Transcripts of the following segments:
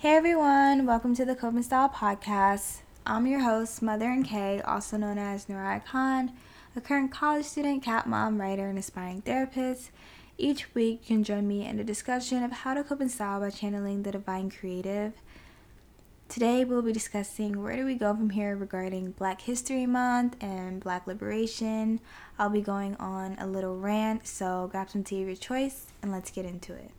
Hey everyone, welcome to the Coping Style Podcast. I'm your host, Mother and Kay, also known as Nurai Khan, a current college student, cat mom, writer, and aspiring therapist. Each week, you can join me in a discussion of how to cope in style by channeling the divine creative. Today, we'll be discussing where do we go from here regarding Black History Month and Black Liberation. I'll be going on a little rant, so grab some tea of your choice and let's get into it.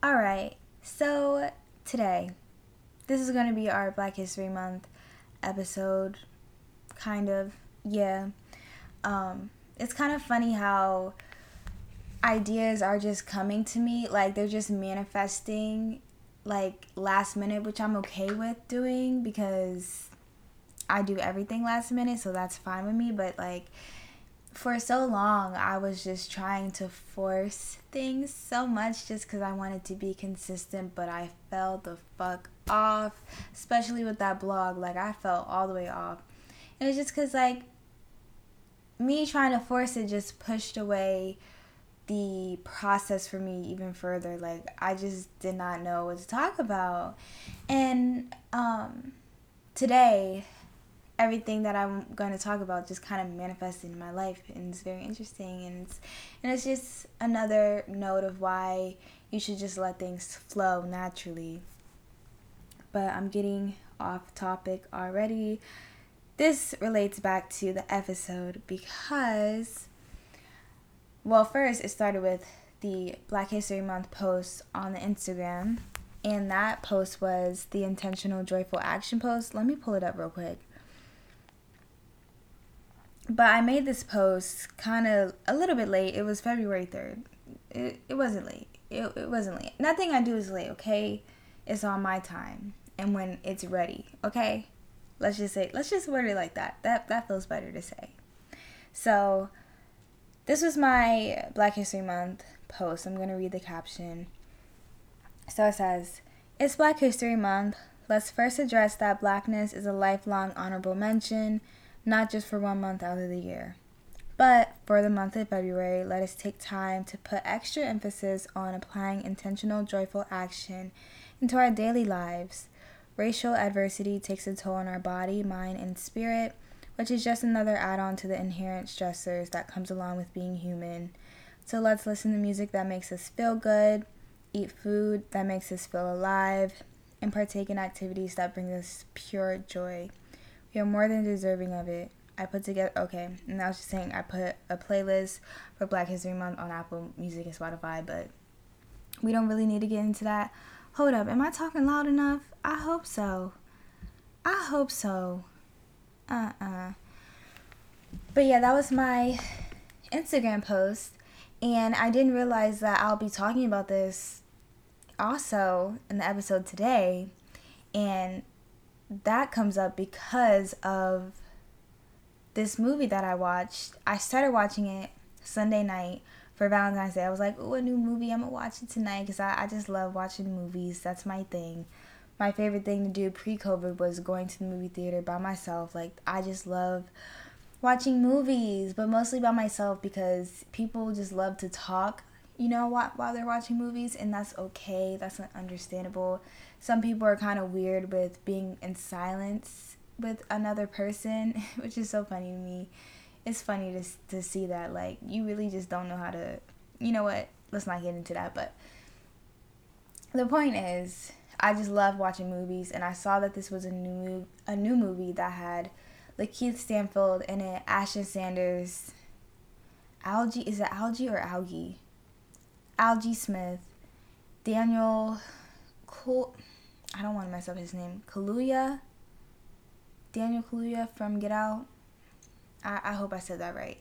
All right, so today, this is going to be our Black History Month episode, kind of. Yeah. Um, it's kind of funny how ideas are just coming to me, like they're just manifesting like last minute, which I'm okay with doing because I do everything last minute, so that's fine with me, but like for so long I was just trying to force things so much just because I wanted to be consistent, but I fell the fuck off, especially with that blog. Like, I fell all the way off. And it's just because, like, me trying to force it just pushed away the process for me even further. Like, I just did not know what to talk about. And um, today, everything that I'm going to talk about just kind of manifested in my life and it's very interesting and it's and it's just another note of why you should just let things flow naturally. But I'm getting off topic already. This relates back to the episode because well, first it started with the Black History Month post on the Instagram and that post was the intentional joyful action post. Let me pull it up real quick but I made this post kind of a little bit late. It was February 3rd. It, it wasn't late. It, it wasn't late. Nothing I do is late, okay? It's on my time and when it's ready, okay? Let's just say, let's just word it like that. That, that feels better to say. So, this was my Black History Month post. I'm going to read the caption. So it says, It's Black History Month. Let's first address that blackness is a lifelong honorable mention not just for one month out of the year. But for the month of February, let us take time to put extra emphasis on applying intentional, joyful action into our daily lives. Racial adversity takes a toll on our body, mind, and spirit, which is just another add on to the inherent stressors that comes along with being human. So let's listen to music that makes us feel good, eat food that makes us feel alive, and partake in activities that bring us pure joy. You're more than deserving of it. I put together okay, and I was just saying I put a playlist for Black History Month on Apple Music and Spotify, but we don't really need to get into that. Hold up, am I talking loud enough? I hope so. I hope so. Uh uh-uh. uh But yeah, that was my Instagram post, and I didn't realize that I'll be talking about this also in the episode today. And that comes up because of this movie that I watched. I started watching it Sunday night for Valentine's Day. I was like, oh, a new movie. I'm going to watch it tonight because I, I just love watching movies. That's my thing. My favorite thing to do pre COVID was going to the movie theater by myself. Like, I just love watching movies, but mostly by myself because people just love to talk, you know, while, while they're watching movies, and that's okay. That's understandable some people are kind of weird with being in silence with another person, which is so funny to me. It's funny to to see that like you really just don't know how to. You know what? Let's not get into that. But the point is, I just love watching movies, and I saw that this was a new a new movie that had Lakeith Stanfield in it, Ashton Sanders, Algie is it Algie or Algie? Algee Smith, Daniel Cool. I don't want to mess up his name. Kaluuya. Daniel Kaluuya from Get Out. I, I hope I said that right.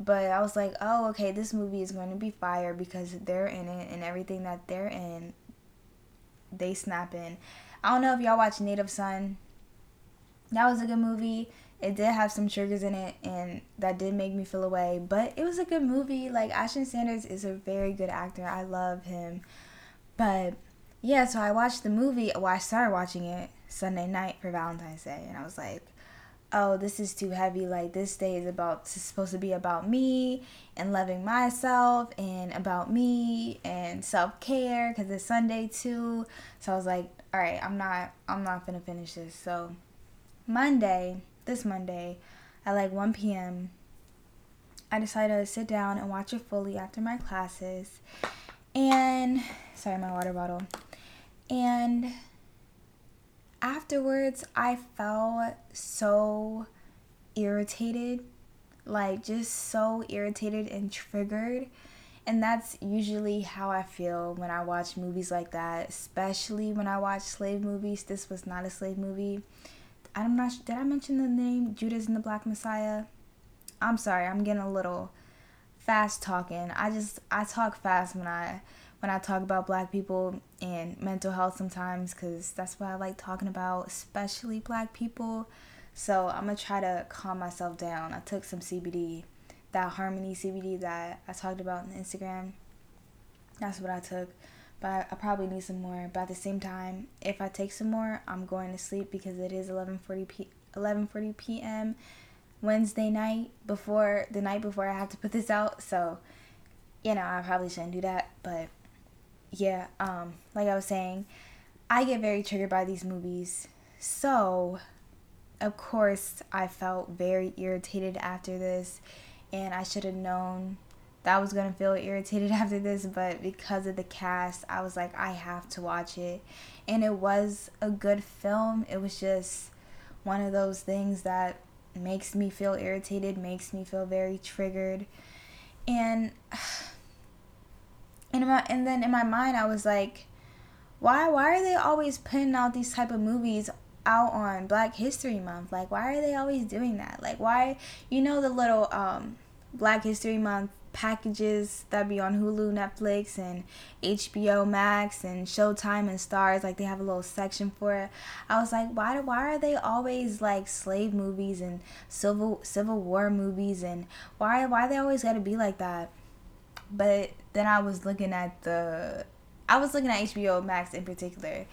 But I was like, oh, okay, this movie is going to be fire because they're in it and everything that they're in, they snap in. I don't know if y'all watch Native Son. That was a good movie. It did have some triggers in it and that did make me feel away. But it was a good movie. Like, Ashton Sanders is a very good actor. I love him. But yeah, so I watched the movie. Well, I started watching it Sunday night for Valentine's Day, and I was like, oh, this is too heavy. Like this day is about is supposed to be about me and loving myself and about me and self care because it's Sunday too. So I was like, all right, I'm not I'm not gonna finish this. So Monday, this Monday, at like 1 p.m. I decided to sit down and watch it fully after my classes. And sorry, my water bottle. And afterwards, I felt so irritated, like just so irritated and triggered. And that's usually how I feel when I watch movies like that, especially when I watch slave movies. This was not a slave movie. I'm not did I mention the name Judas and the Black Messiah? I'm sorry, I'm getting a little fast talking. I just I talk fast when I when I talk about black people and mental health sometimes because that's what I like talking about, especially black people. So I'm gonna try to calm myself down. I took some CBD, that Harmony CBD that I talked about on Instagram. That's what I took, but I probably need some more. But at the same time, if I take some more, I'm going to sleep because it is 11:40 p 11:40 p.m. Wednesday night before the night before I have to put this out. So, you know, I probably shouldn't do that, but yeah, um, like I was saying, I get very triggered by these movies. So, of course, I felt very irritated after this, and I should have known that I was gonna feel irritated after this, but because of the cast, I was like, I have to watch it. And it was a good film. It was just one of those things that makes me feel irritated, makes me feel very triggered. And and my and then in my mind I was like, why why are they always putting out these type of movies out on Black History Month? Like why are they always doing that? Like why you know the little um Black History Month packages that be on Hulu, Netflix, and HBO Max and Showtime and Starz. Like they have a little section for it. I was like, why? Why are they always like slave movies and civil Civil War movies and why? Why they always got to be like that? But then I was looking at the I was looking at HBO Max in particular.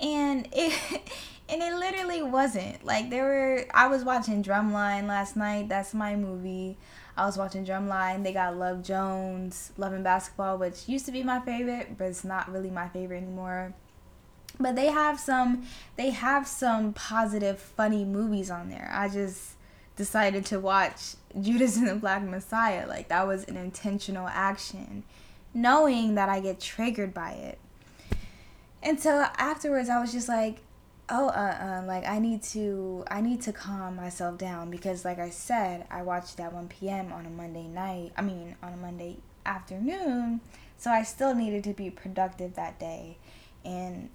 And it and it literally wasn't. Like there were I was watching Drumline last night. That's my movie. I was watching Drumline. They got Love Jones Love and Basketball which used to be my favorite but it's not really my favorite anymore. But they have some they have some positive funny movies on there. I just decided to watch Judas and the Black Messiah. Like that was an intentional action, knowing that I get triggered by it. And so afterwards, I was just like, oh, uh, uh, like I need to, I need to calm myself down because, like I said, I watched that 1 p.m. on a Monday night. I mean, on a Monday afternoon. So I still needed to be productive that day, and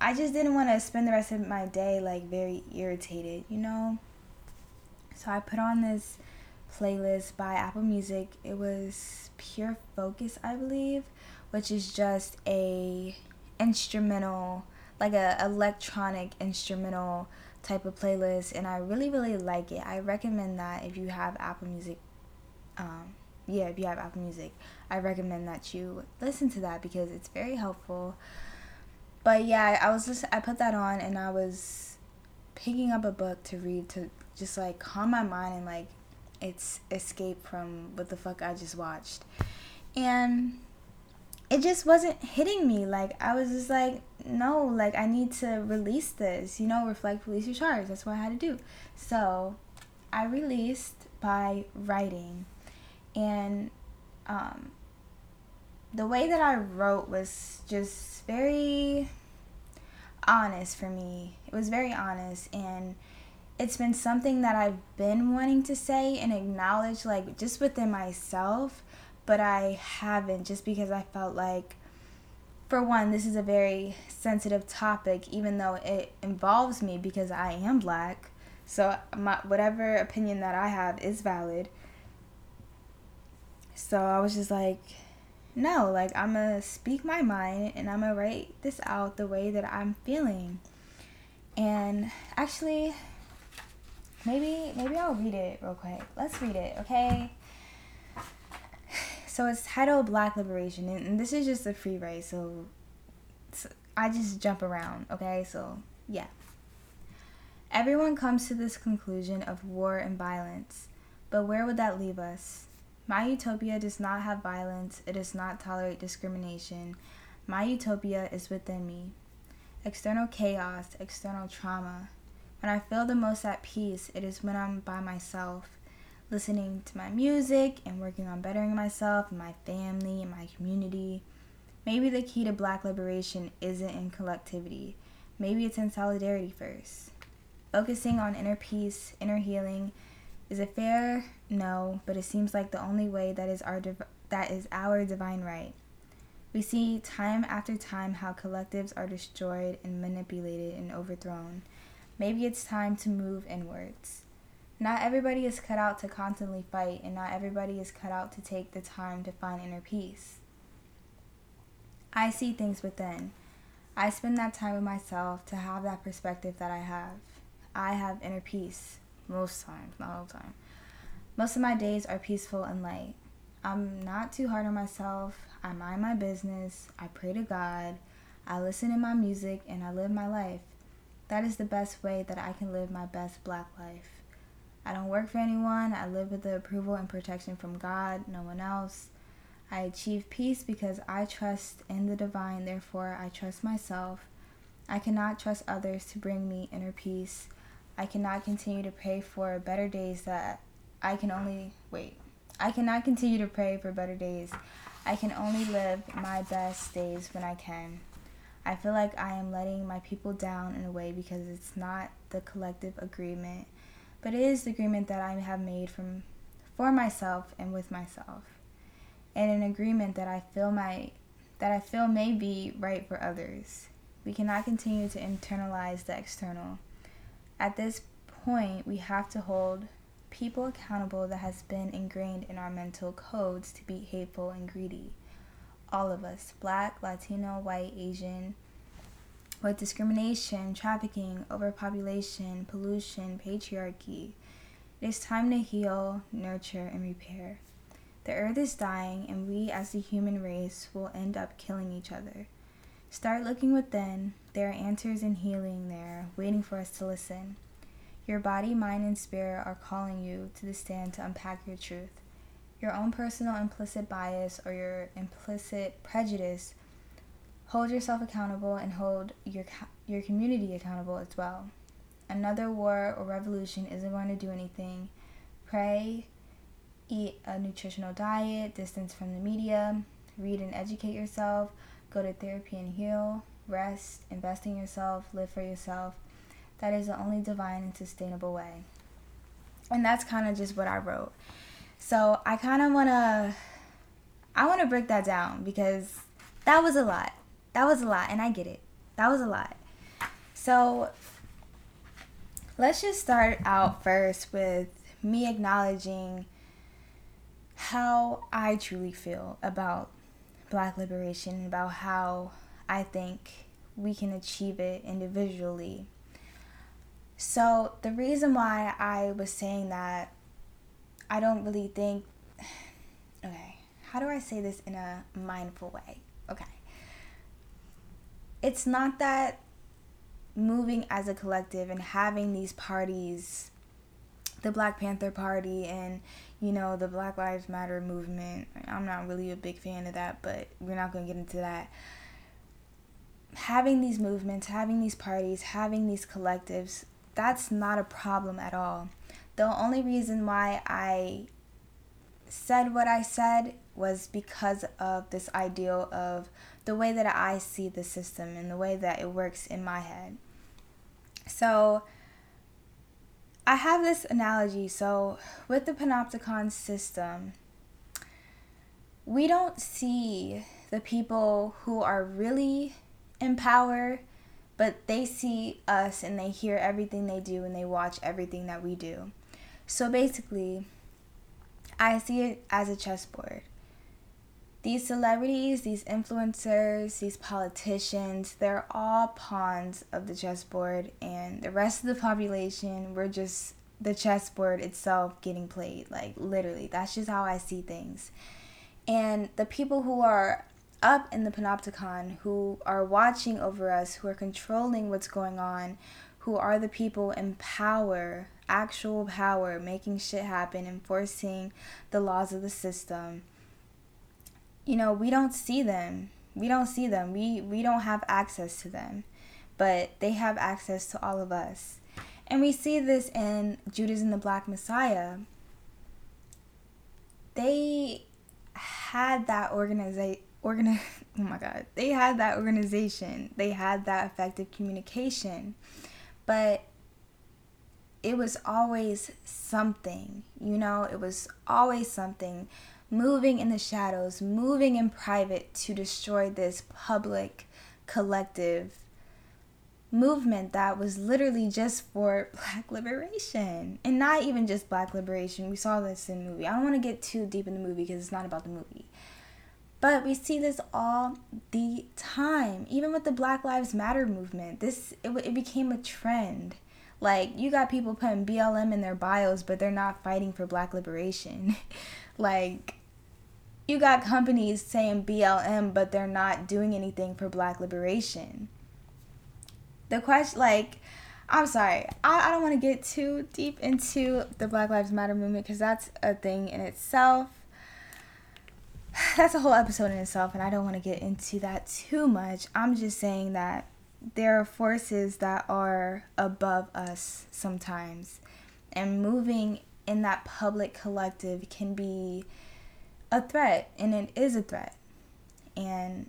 I just didn't want to spend the rest of my day like very irritated, you know. So I put on this playlist by Apple Music. It was Pure Focus, I believe, which is just a instrumental, like a electronic instrumental type of playlist, and I really really like it. I recommend that if you have Apple Music. Um, yeah, if you have Apple Music, I recommend that you listen to that because it's very helpful. But yeah, I was just I put that on and I was picking up a book to read to just like calm my mind and like it's escape from what the fuck I just watched. And it just wasn't hitting me. Like I was just like, no, like I need to release this, you know, reflect, release your charge. That's what I had to do. So I released by writing. And um the way that I wrote was just very honest for me. It was very honest and it's been something that I've been wanting to say and acknowledge, like just within myself, but I haven't just because I felt like, for one, this is a very sensitive topic, even though it involves me because I am black. So, my, whatever opinion that I have is valid. So, I was just like, no, like, I'm gonna speak my mind and I'm gonna write this out the way that I'm feeling. And actually, maybe maybe I'll read it real quick. Let's read it, okay? So it's titled Black Liberation, and, this is just a free write. So I just jump around, okay? So, yeah. Everyone comes to this conclusion of war and violence, but where would that leave us? My utopia does not have violence, it does not tolerate discrimination. My utopia is within me. External chaos, external trauma. When I feel the most at peace, it is when I'm by myself, listening to my music and working on bettering myself and my family and my community. Maybe the key to black liberation isn't in collectivity. Maybe it's in solidarity first. Focusing on inner peace, inner healing, is it fair? No, but it seems like the only way that is our div- that is our divine right. We see time after time how collectives are destroyed and manipulated and overthrown. Maybe it's time to move inwards. Not everybody is cut out to constantly fight, and not everybody is cut out to take the time to find inner peace. I see things within. I spend that time with myself to have that perspective that I have. I have inner peace most times, not all the time. Most of my days are peaceful and light. I'm not too hard on myself. I mind my business. I pray to God. I listen to my music and I live my life. That is the best way that I can live my best black life. I don't work for anyone. I live with the approval and protection from God, no one else. I achieve peace because I trust in the divine, therefore, I trust myself. I cannot trust others to bring me inner peace. I cannot continue to pray for better days that I can only wait. I cannot continue to pray for better days. I can only live my best days when I can. I feel like I am letting my people down in a way because it's not the collective agreement, but it is the agreement that I have made from for myself and with myself. And an agreement that I feel my that I feel may be right for others. We cannot continue to internalize the external. At this point, we have to hold people accountable that has been ingrained in our mental codes to be hateful and greedy. All of us, black, Latino, white, Asian, with discrimination, trafficking, overpopulation, pollution, patriarchy. It is time to heal, nurture, and repair. The earth is dying, and we as the human race will end up killing each other. Start looking within. There are answers and healing there, waiting for us to listen. Your body, mind, and spirit are calling you to the stand to unpack your truth. Your own personal implicit bias or your implicit prejudice. Hold yourself accountable and hold your your community accountable as well. Another war or revolution isn't going to do anything. Pray, eat a nutritional diet, distance from the media, read and educate yourself, go to therapy and heal, rest, invest in yourself, live for yourself. That is the only divine and sustainable way. And that's kind of just what I wrote. So I kind of want to I want to break that down because that was a lot. That was a lot and I get it. That was a lot. So let's just start out first with me acknowledging how I truly feel about black liberation, and about how I think we can achieve it individually. So, the reason why I was saying that I don't really think, okay, how do I say this in a mindful way? Okay. It's not that moving as a collective and having these parties the Black Panther Party and you know the Black Lives Matter movement. I'm not really a big fan of that, but we're not going to get into that. Having these movements, having these parties, having these collectives, that's not a problem at all. The only reason why I said what I said was because of this ideal of the way that I see the system and the way that it works in my head. So, I have this analogy. So, with the panopticon system, we don't see the people who are really in power, but they see us and they hear everything they do and they watch everything that we do. So, basically, I see it as a chessboard these celebrities, these influencers, these politicians, they're all pawns of the chessboard, and the rest of the population, we're just the chessboard itself getting played. Like, literally, that's just how I see things. And the people who are up in the panopticon who are watching over us, who are controlling what's going on, who are the people in power, actual power, making shit happen, enforcing the laws of the system. You know, we don't see them. We don't see them. We we don't have access to them. But they have access to all of us. And we see this in Judas and the Black Messiah. They had that organization organi- oh my god they had that organization they had that effective communication but it was always something you know it was always something. Moving in the shadows moving in private to destroy this public collective movement that was literally just for black liberation. And not even just black liberation. We saw this in the movie. I don't want to get too deep in the movie because it's not about the movie. But we see this all the time. Even with the Black Lives Matter movement, this it, it became a trend. Like you got people putting BLM in their bios, but they're not fighting for black liberation. like you got companies saying BLM, but they're not doing anything for black liberation. The question, like, I'm sorry, I, I don't want to get too deep into the Black Lives Matter movement because that's a thing in itself that's a whole episode in itself, and I don't want to get into that too much. I'm just saying that there are forces that are above us sometimes, and moving in that public collective can be a threat, and it is a threat. And,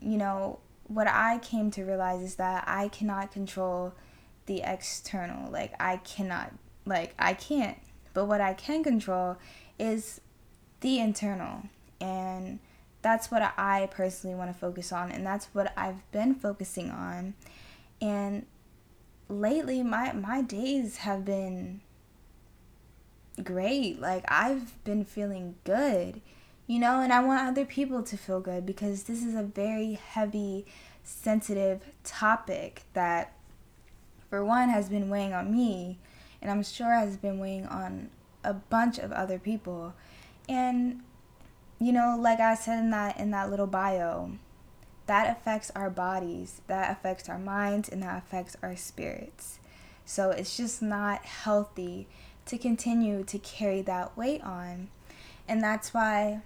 you know, what I came to realize is that I cannot control the external. Like, I cannot, like, I can't. But what I can control is the internal and that's what I personally want to focus on and that's what I've been focusing on. And lately my my days have been great like I've been feeling good you know and I want other people to feel good because this is a very heavy sensitive topic that for one has been weighing on me and I'm sure has been weighing on a bunch of other people. And you know, like I said in that in that little bio, that affects our bodies, that affects our minds, and that affects our spirits. So it's just not healthy to continue to carry that weight on. And that's why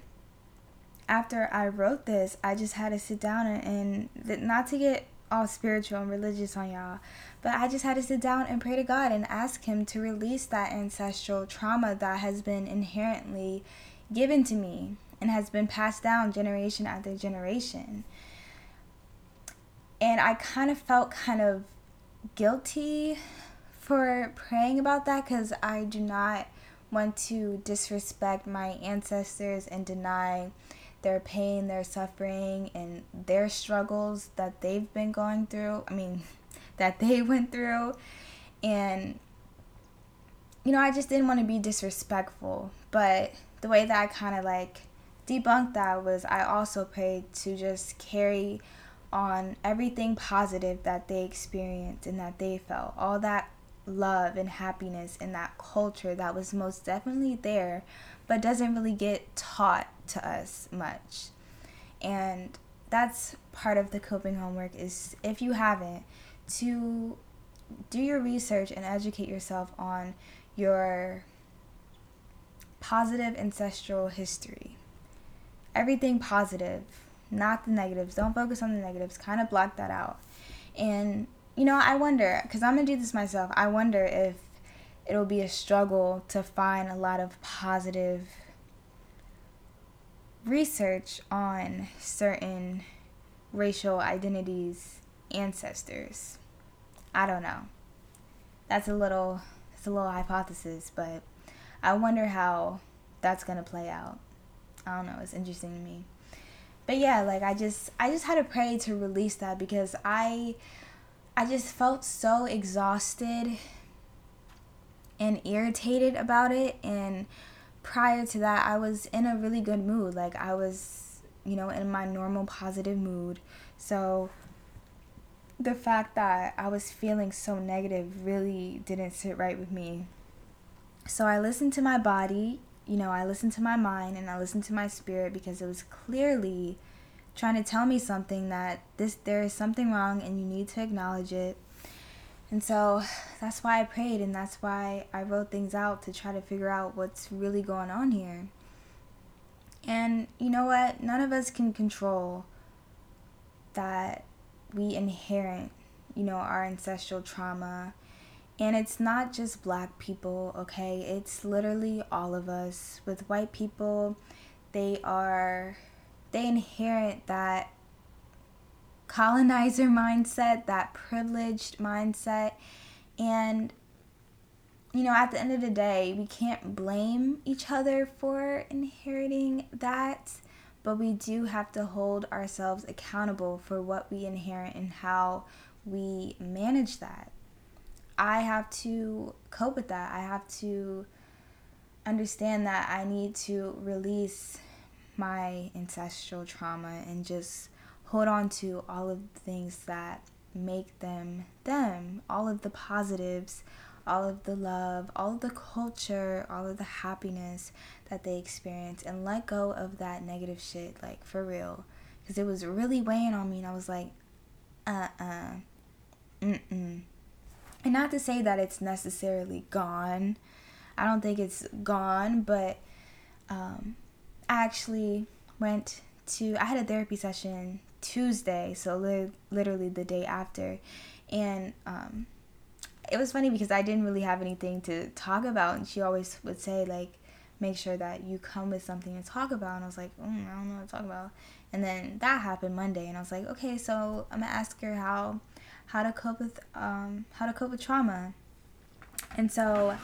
after I wrote this, I just had to sit down and, and not to get all spiritual and religious on y'all, but I just had to sit down and pray to God and ask Him to release that ancestral trauma that has been inherently given to me and has been passed down generation after generation. And I kind of felt kind of guilty for praying about that because I do not want to disrespect my ancestors and deny their pain, their suffering, and their struggles that they've been going through. I mean, that they went through. And, you know, I just didn't want to be disrespectful. But the way that I kind of like debunk that was I also prayed to just carry on everything positive that they experienced and that they felt. All that love and happiness in that culture that was most definitely there, but doesn't really get taught to us much. And that's part of the coping homework is if you haven't to do your research and educate yourself on your positive ancestral history everything positive, not the negatives. Don't focus on the negatives. Kind of block that out. And, you know, I wonder, because I'm going to do this myself, I wonder if it'll be a struggle to find a lot of positive research on certain racial identities, ancestors. I don't know. That's a little, it's a little hypothesis, but I wonder how that's going to play out. I don't know, it's interesting to me. But yeah, like I just I just had to pray to release that because I I just felt so exhausted and irritated about it and prior to that I was in a really good mood. Like I was, you know, in my normal positive mood. So the fact that I was feeling so negative really didn't sit right with me. So I listened to my body you know, I listened to my mind and I listened to my spirit because it was clearly trying to tell me something that this there is something wrong and you need to acknowledge it. And so that's why I prayed and that's why I wrote things out to try to figure out what's really going on here. And you know what? None of us can control that we inherit, you know, our ancestral trauma. And it's not just black people, okay? It's literally all of us. With white people, they are they inherit that colonizer mindset, that privileged mindset. And, you know, at the end of the day, we can't blame each other for inheriting that, but we do have to hold ourselves accountable for what we inherit and how we manage that. I have to cope with that. I have to understand that I need to release my ancestral trauma and just hold on to all of the things that make them them, all of the positives, all of the love, all of the culture, all of the happiness that they experience, and let go of that negative shit, like for real. Because it was really weighing on me, and I was like, uh uh, mm mm. And not to say that it's necessarily gone. I don't think it's gone, but um, I actually went to, I had a therapy session Tuesday, so li- literally the day after. And um, it was funny because I didn't really have anything to talk about. And she always would say, like, make sure that you come with something to talk about. And I was like, mm, I don't know what to talk about. And then that happened Monday, and I was like, okay, so I'm gonna ask her how how to cope with um, how to cope with trauma. And so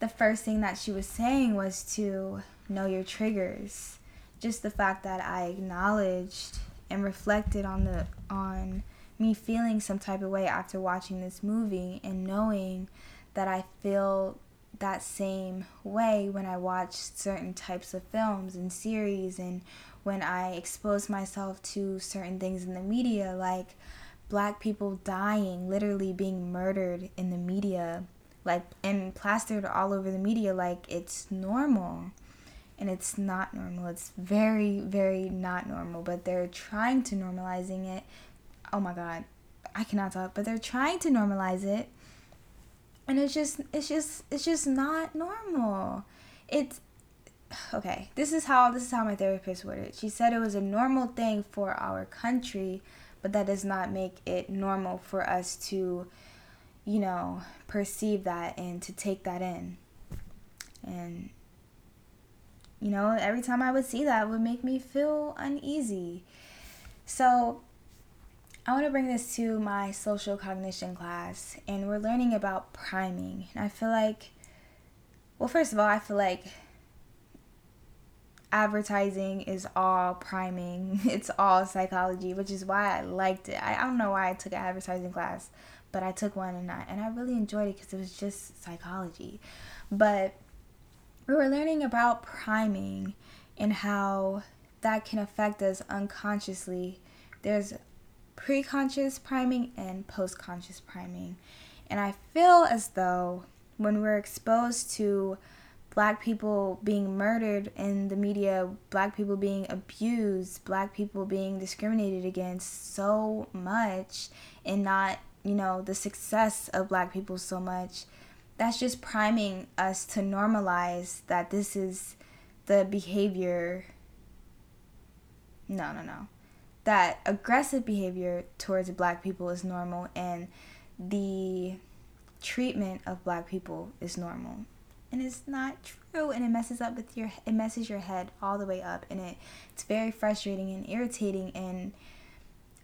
the first thing that she was saying was to know your triggers. Just the fact that I acknowledged and reflected on the on me feeling some type of way after watching this movie and knowing that I feel that same way when I watch certain types of films and series and when I expose myself to certain things in the media like black people dying, literally being murdered in the media, like and plastered all over the media like it's normal and it's not normal. It's very, very not normal. But they're trying to normalizing it. Oh my god, I cannot talk. But they're trying to normalize it, and it's just, it's just, it's just not normal. It's okay. This is how this is how my therapist worded it. She said it was a normal thing for our country, but that does not make it normal for us to, you know, perceive that and to take that in. And you know, every time I would see that would make me feel uneasy. So, I want to bring this to my social cognition class, and we're learning about priming. And I feel like, well, first of all, I feel like advertising is all priming, it's all psychology, which is why I liked it. I, I don't know why I took an advertising class, but I took one and I, and I really enjoyed it because it was just psychology. But we were learning about priming and how that can affect us unconsciously. There's pre-conscious priming and post-conscious priming. And I feel as though when we're exposed to black people being murdered in the media, black people being abused, black people being discriminated against so much and not, you know, the success of black people so much, that's just priming us to normalize that this is the behavior. No, no, no. That aggressive behavior towards black people is normal and the treatment of black people is normal. And it's not true and it messes up with your it messes your head all the way up and it it's very frustrating and irritating and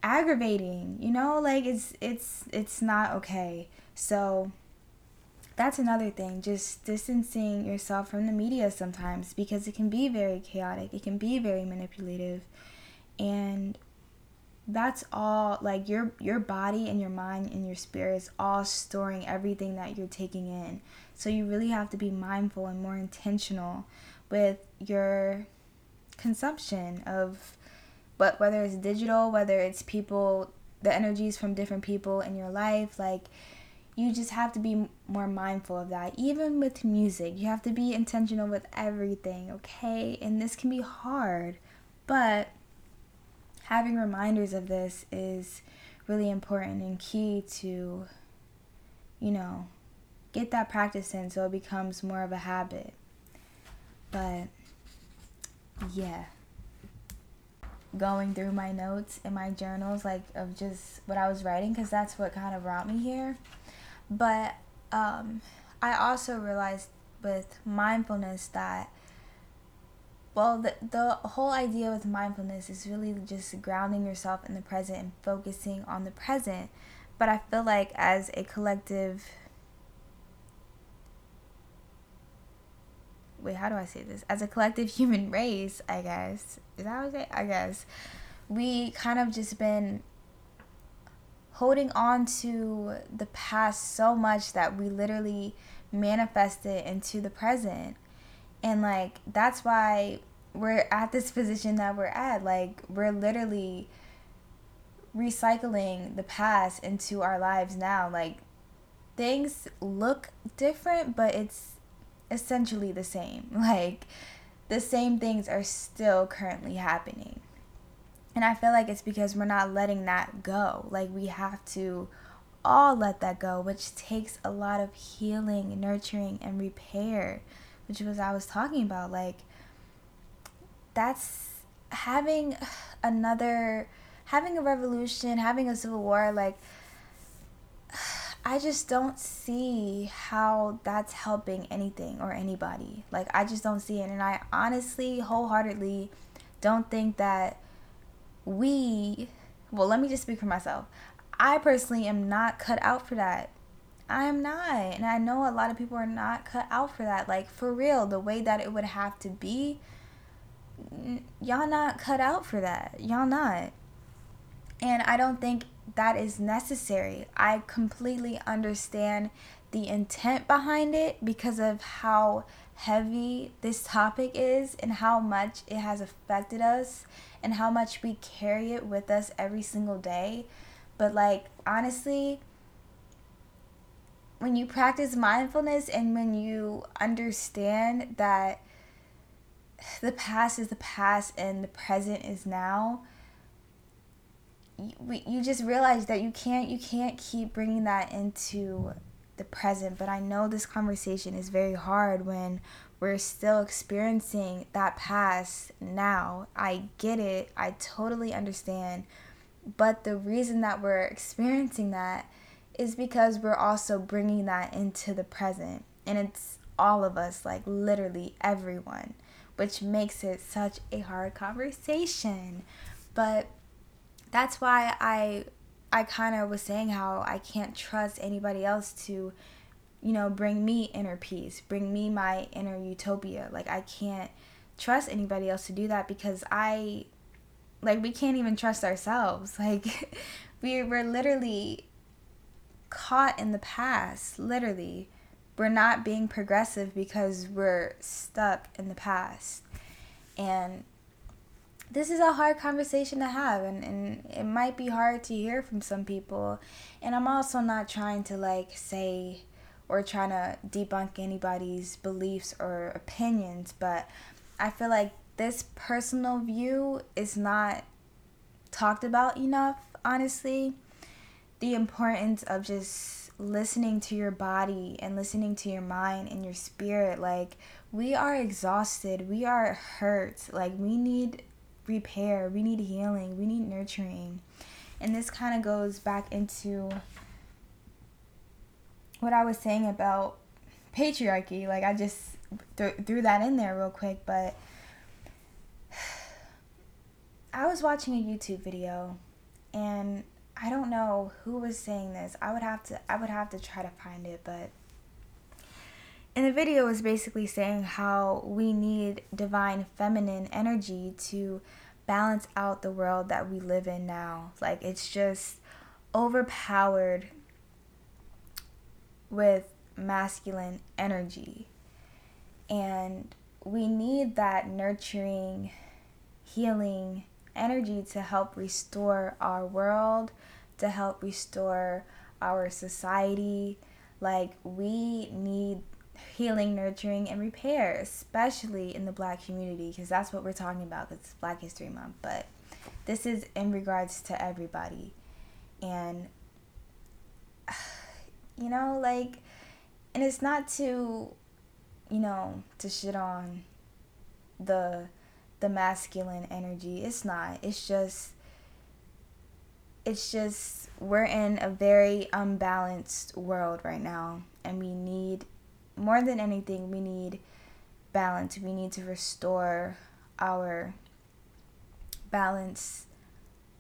aggravating, you know? Like it's it's it's not okay. So that's another thing just distancing yourself from the media sometimes because it can be very chaotic it can be very manipulative and that's all like your your body and your mind and your spirit is all storing everything that you're taking in so you really have to be mindful and more intentional with your consumption of but whether it's digital whether it's people the energies from different people in your life like you just have to be more mindful of that. Even with music, you have to be intentional with everything, okay? And this can be hard, but having reminders of this is really important and key to, you know, get that practice in so it becomes more of a habit. But yeah. Going through my notes and my journals, like of just what I was writing, because that's what kind of brought me here. But um, I also realized with mindfulness that well the, the whole idea with mindfulness is really just grounding yourself in the present and focusing on the present. But i feel like as a collective wait how do i say this? As a collective human race i guess. Is that what i guess. We kind of just been holding on to the past so much that we literally manifest it into the present and like that's why we're at this position that we're at. Like we're literally recycling the past into our lives now. Like things look different but it's essentially the same. Like the same things are still currently happening. And i feel like it's because we're not letting that go. Like we have to all let that go which takes a lot of healing nurturing and repair which was I was talking about. Like, that's having another, having a revolution, having a civil war. Like, I just don't see how that's helping anything or anybody. Like, I just don't see it. And I honestly, wholeheartedly don't think that we, well, let me just speak for myself. I personally am not cut out for that. I'm not. And I know a lot of people are not cut out for that. Like, for real, the way that it would have to be, y'all not cut out for that. Y'all not. And I don't think that is necessary. I completely understand the intent behind it because of how heavy this topic is and how much it has affected us and how much we carry it with us every single day. But, like, honestly, when you practice mindfulness and when you understand that the past is the past and the present is now you, you just realize that you can't you can't keep bringing that into the present. But i know this conversation is very hard when we're still experiencing that past now. I get it. I totally understand. But the reason that we're experiencing that is because we're also bringing that into the present. And it's all of us, like literally everyone, which makes it such a hard conversation. But that's why I I kind of was saying how I can't trust anybody else to you know bring me inner peace, bring me my inner utopia. Like I can't trust anybody else to do that because I like we can't even trust ourselves. Like we we're literally caught in the past, literally. We're not being progressive because we're stuck in the past. And this is a hard conversation to have and, and it might be hard to hear from some people. And I'm also not trying to like say or trying to debunk anybody's beliefs or opinions, but I feel like this personal view is not talked about enough, honestly the importance of just listening to your body and listening to your mind and your spirit. Like, we are exhausted, we are hurt, like, we need repair, we need healing, we need nurturing. And this kind of goes back into what I was saying about patriarchy. Like, I just th- threw that in there real quick, but I was watching a YouTube video and I don't know who was saying this. I would have to I would have to try to find it, but in the video was basically saying how we need divine feminine energy to balance out the world that we live in now. Like it's just overpowered with masculine energy. And we need that nurturing, healing energy to help restore our world, to help restore our society. Like, we need healing, nurturing, and repair, especially in the black community, because that's what we're talking about, because it's Black History Month. But this is in regards to everybody. And, you know, like, and it's not to, you know, to shit on the the masculine energy. It's not. It's just it's just we're in a very unbalanced world right now and we need more than anything we need balance. We need to restore our balance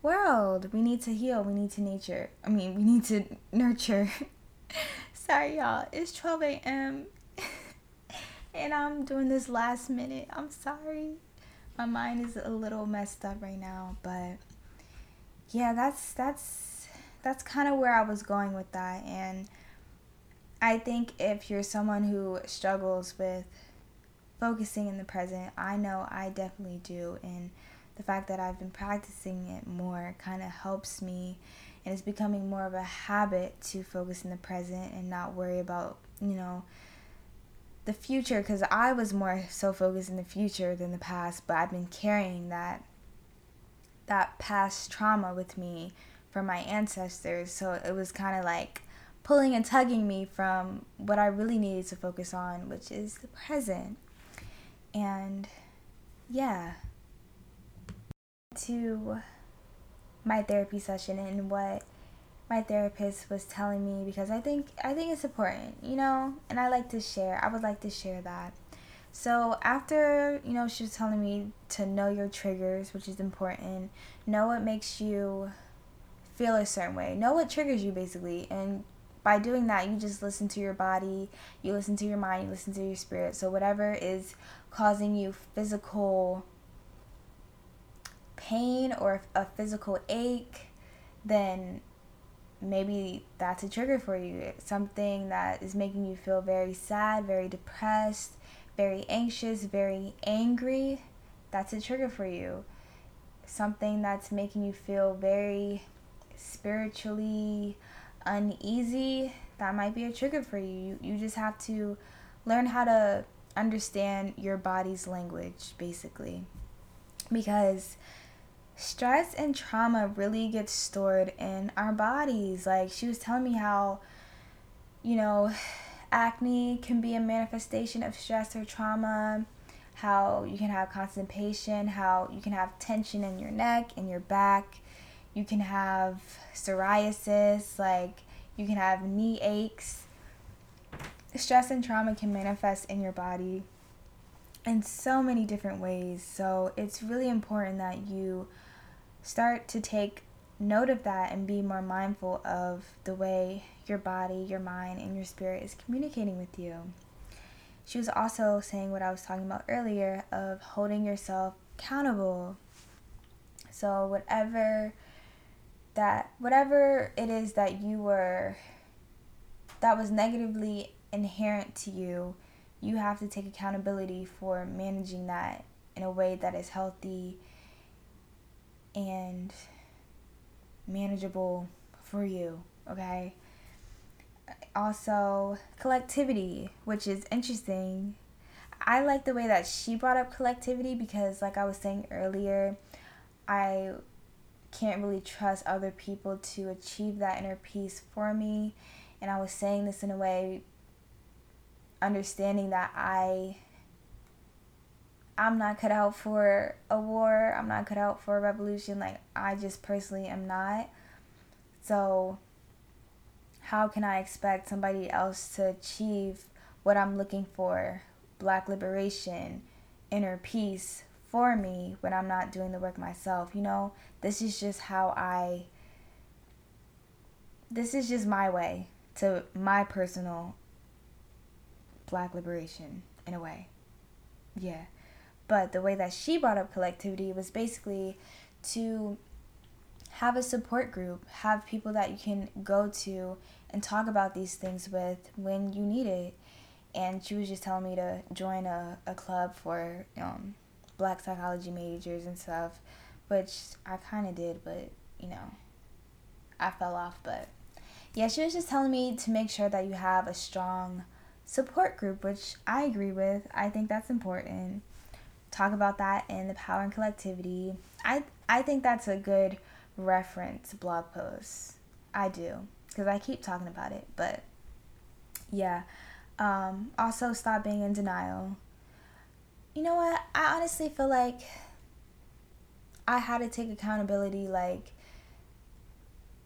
world. We need to heal. We need to nature. I mean, we need to nurture. Sorry, y'all. It's 12 a.m. and I'm doing this last minute. I'm sorry. My mind is a little messed up right now, but yeah, that's that's that's kind of where I was going with that and I think if you're someone who struggles with focusing in the present, I know I definitely do and the fact that I've been practicing it more kind of helps me and it's becoming more of a habit to focus in the present and not worry about, you know, the future because I was more so focused in the future than the past, but I've been carrying that that past trauma with me from my ancestors. So it was kind of like pulling and tugging me from what I really needed to focus on, which is the present. And yeah, to my therapy session and what my therapist was telling me because I think I think it's important, you know, and I like to share. I would like to share that. So after, you know, she was telling me to know your triggers, which is important, know what makes you feel a certain way. Know what triggers you basically and by doing that, you just listen to your body, you listen to your mind, you listen to your spirit. So whatever is causing you physical pain or a physical ache, then maybe that's a trigger for you. Something that is making you feel very sad, very depressed, very anxious, very angry, that's a trigger for you. Something that's making you feel very spiritually uneasy, that might be a trigger for you. You, you just have to learn how to understand your body's language, basically. Because stress and trauma really gets stored in our bodies. Like she was telling me how, you know, acne can be a manifestation of stress or trauma, how you can have constipation, how you can have tension in your neck and your back. You can have psoriasis, like you can have knee aches. Stress and trauma can manifest in your body in so many different ways. So it's really important that you start to take note of that and be more mindful of the way your body, your mind, and your spirit is communicating with you. She was also saying what I was talking about earlier of holding yourself accountable. So, whatever that, whatever it is that you were, that was negatively inherent to you, you have to take accountability for managing that in a way that is healthy and manageable for you, okay? Also, collectivity, which is interesting. I like the way that she brought up collectivity because, like I was saying earlier, I can't really trust other people to achieve that inner peace for me. And I was saying this in a way, understanding that I I'm not cut out for a war. I'm not cut out for a revolution. Like, I just personally am not. So, how can I expect somebody else to achieve what I'm looking for black liberation, inner peace for me when I'm not doing the work myself? You know, this is just how I. This is just my way to my personal black liberation in a way. Yeah. But the way that she brought up collectivity was basically to have a support group, have people that you can go to and talk about these things with when you need it. And she was just telling me to join a, a club for um, black psychology majors and stuff, which I kind of did, but you know, I fell off. But yeah, she was just telling me to make sure that you have a strong support group, which I agree with. I think that's important talk about that in the power and collectivity. I I think that's a good reference blog post. I do because I keep talking about it, but yeah. Um, also, stop being in denial. You know what? I honestly feel like I had to take accountability like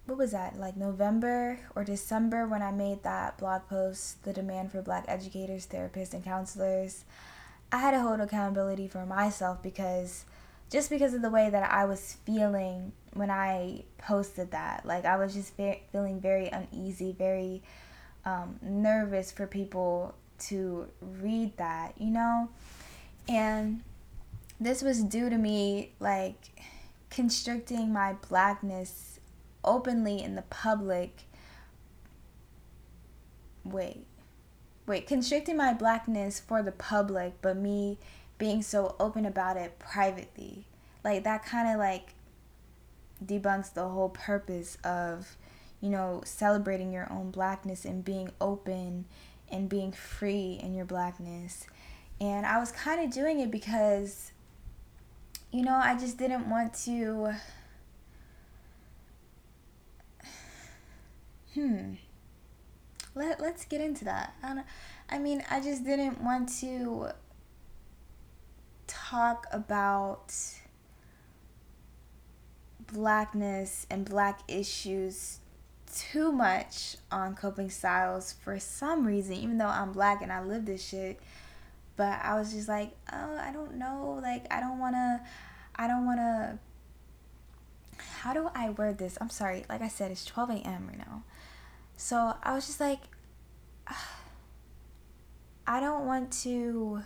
what was that like november or december when i made that blog post the demand for black educators therapists and counselors i had to hold accountability for myself because just because of the way that i was feeling when i posted that like i was just fe- feeling very uneasy very um, nervous for people to read that you know and this was due to me like constricting my blackness openly in the public. Wait. Wait, constricting my blackness for the public, but me being so open about it privately. Like that kind of like debunks the whole purpose of, you know, celebrating your own blackness and being open and being free in your blackness. And I was kind of doing it because you know, I just didn't want to Hmm. Let Let's get into that. I, I mean, I just didn't want to talk about blackness and black issues too much on coping styles for some reason, even though I'm black and I live this shit. But I was just like, oh, I don't know. Like, I don't want to, I don't want to. How do I word this? I'm sorry. Like I said, it's 12 a.m. right now. So I was just like, I don't want to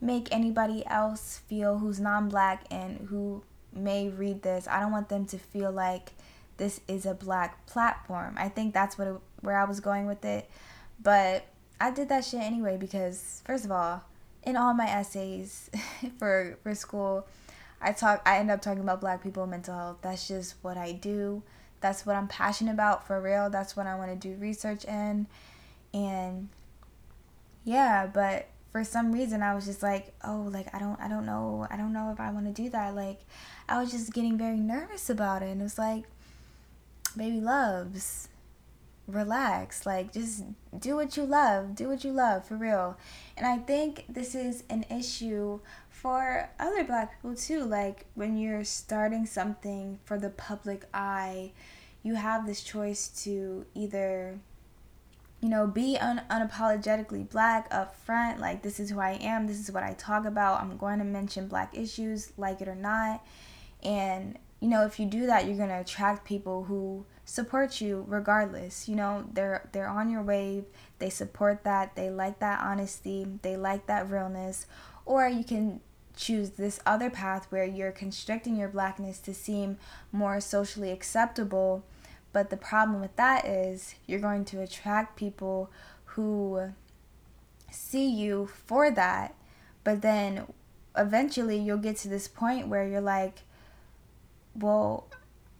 make anybody else feel who's non black and who may read this. I don't want them to feel like this is a black platform. I think that's what it, where I was going with it. But I did that shit anyway because first of all, in all my essays for for school, I talk I end up talking about black people mental health. That's just what I do that's what I'm passionate about for real. That's what I want to do research in. And yeah, but for some reason I was just like, oh, like I don't I don't know. I don't know if I want to do that. Like I was just getting very nervous about it. And it was like, baby loves, relax. Like just do what you love. Do what you love for real. And I think this is an issue for other black people too. Like when you're starting something for the public eye, you have this choice to either you know, be un- unapologetically black up front. Like, this is who I am. This is what I talk about. I'm going to mention black issues, like it or not. And, you know, if you do that, you're going to attract people who support you regardless. You know, they're they're on your wave. They support that. They like that honesty. They like that realness. Or you can choose this other path where you're constricting your blackness to seem more socially acceptable. But the problem with that is you're going to attract people who see you for that, but then eventually you'll get to this point where you're like, well,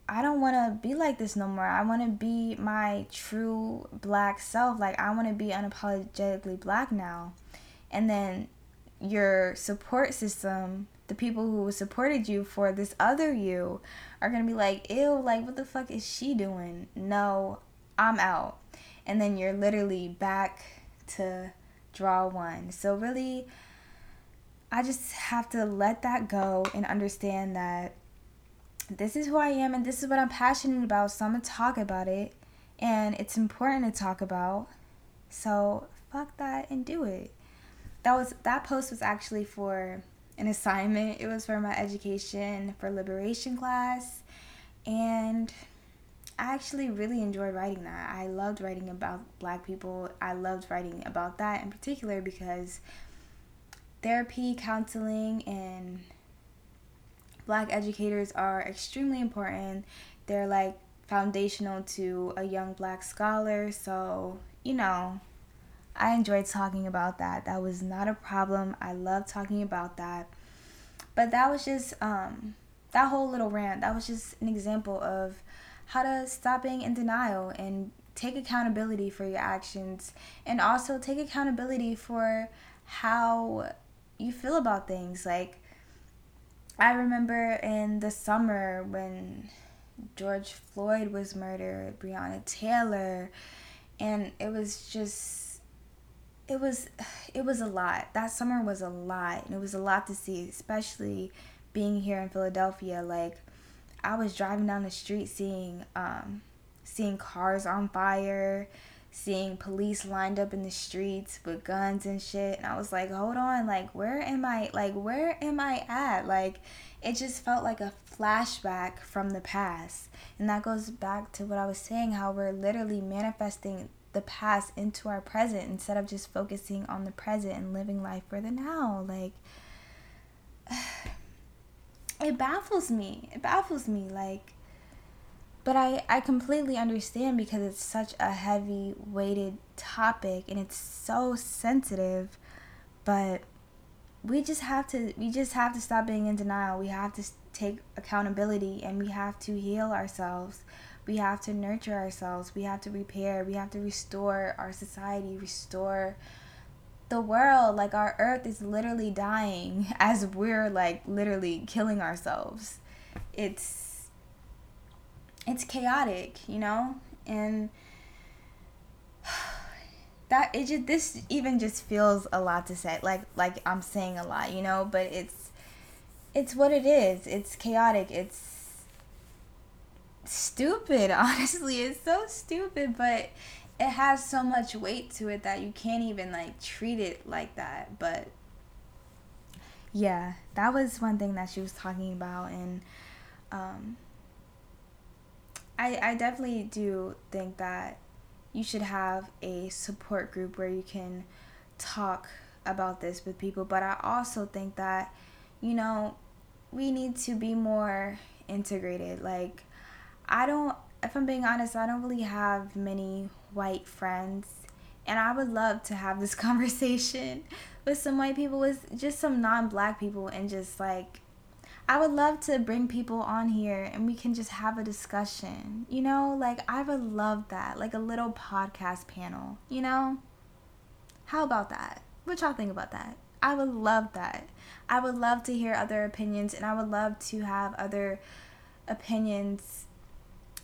I don't want to be like this no more. I want to be my true black self. Like, I want to be unapologetically black now. And then your support system, the people who supported you for this other you, are gonna be like, ew, like, what the fuck is she doing? No, I'm out. And then you're literally back to draw one. So, really, I just have to let that go and understand that this is who I am and this is what I'm passionate about. So, I'm gonna talk about it. And it's important to talk about. So, fuck that and do it that was that post was actually for an assignment. It was for my education for liberation class and I actually really enjoyed writing that. I loved writing about black people. I loved writing about that in particular because therapy, counseling and black educators are extremely important. They're like foundational to a young black scholar, so, you know, I enjoyed talking about that. That was not a problem. I love talking about that. But that was just um that whole little rant. That was just an example of how to stop being in denial and take accountability for your actions and also take accountability for how you feel about things like I remember in the summer when George Floyd was murdered, Breonna Taylor, and it was just it was it was a lot. That summer was a lot, and it was a lot to see, especially being here in Philadelphia. Like I was driving down the street seeing um seeing cars on fire, seeing police lined up in the streets with guns and shit, and I was like, "Hold on, like where am I? Like where am I at?" Like it just felt like a flashback from the past. And that goes back to what I was saying how we're literally manifesting the past into our present instead of just focusing on the present and living life for the now. Like, it baffles me. It baffles me. Like, but I, I completely understand because it's such a heavy weighted topic and it's so sensitive. But we just have to we just have to stop being in denial. We have to take accountability and we have to heal ourselves. We have to nurture ourselves. We have to repair. We have to restore our society, restore the world. Like our earth is literally dying as we're like literally killing ourselves. It's it's chaotic, you know? And that it just this even just feels a lot to say like like i'm saying a lot you know but it's it's what it is it's chaotic it's stupid honestly it's so stupid but it has so much weight to it that you can't even like treat it like that but yeah that was one thing that she was talking about and um i i definitely do think that you should have a support group where you can talk about this with people. But I also think that, you know, we need to be more integrated. Like, I don't, if I'm being honest, I don't really have many white friends. And I would love to have this conversation with some white people, with just some non black people, and just like I would love to bring people on here and we can just have a discussion. You know, like I would love that. Like a little podcast panel, you know? How about that? What y'all think about that? I would love that. I would love to hear other opinions and I would love to have other opinions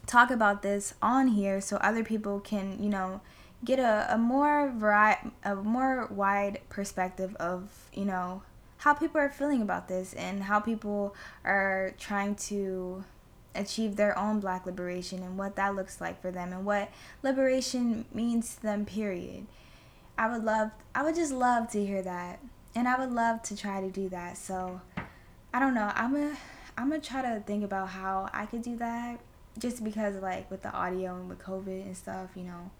talk about this on here so other people can, you know, get a, a more vari- a more wide perspective of, you know, how people are feeling about this and how people are trying to achieve their own black liberation and what that looks like for them and what liberation means to them period. I would love i would just love to hear that and i would love to try to do that. So i don't know. I'm gonna i'm gonna try to think about how i could do that just because like with the audio and with covid and stuff you know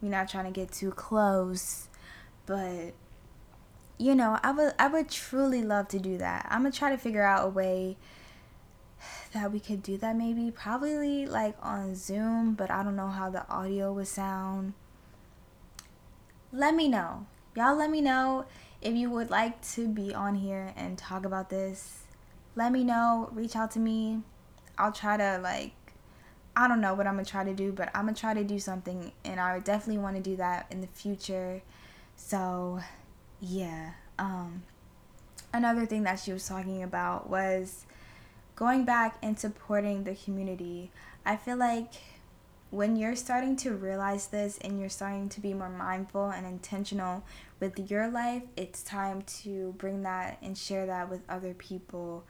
we're not trying to get too close but you know, I would I would truly love to do that. I'm gonna try to figure out a way that we could do that maybe probably like on Zoom, but I don't know how the audio would sound. Let me know. Y'all let me know if you would like to be on here and talk about this. Let me know, reach out to me. I'll try to like I don't know what I'm gonna try to do, but I'm gonna try to do something and I definitely want to do that in the future. So yeah. Um, another thing that she was talking about was going back and supporting the community. I feel like when you're starting to realize this and you're starting to be more mindful and intentional with your life, it's time to bring that and share that with other people.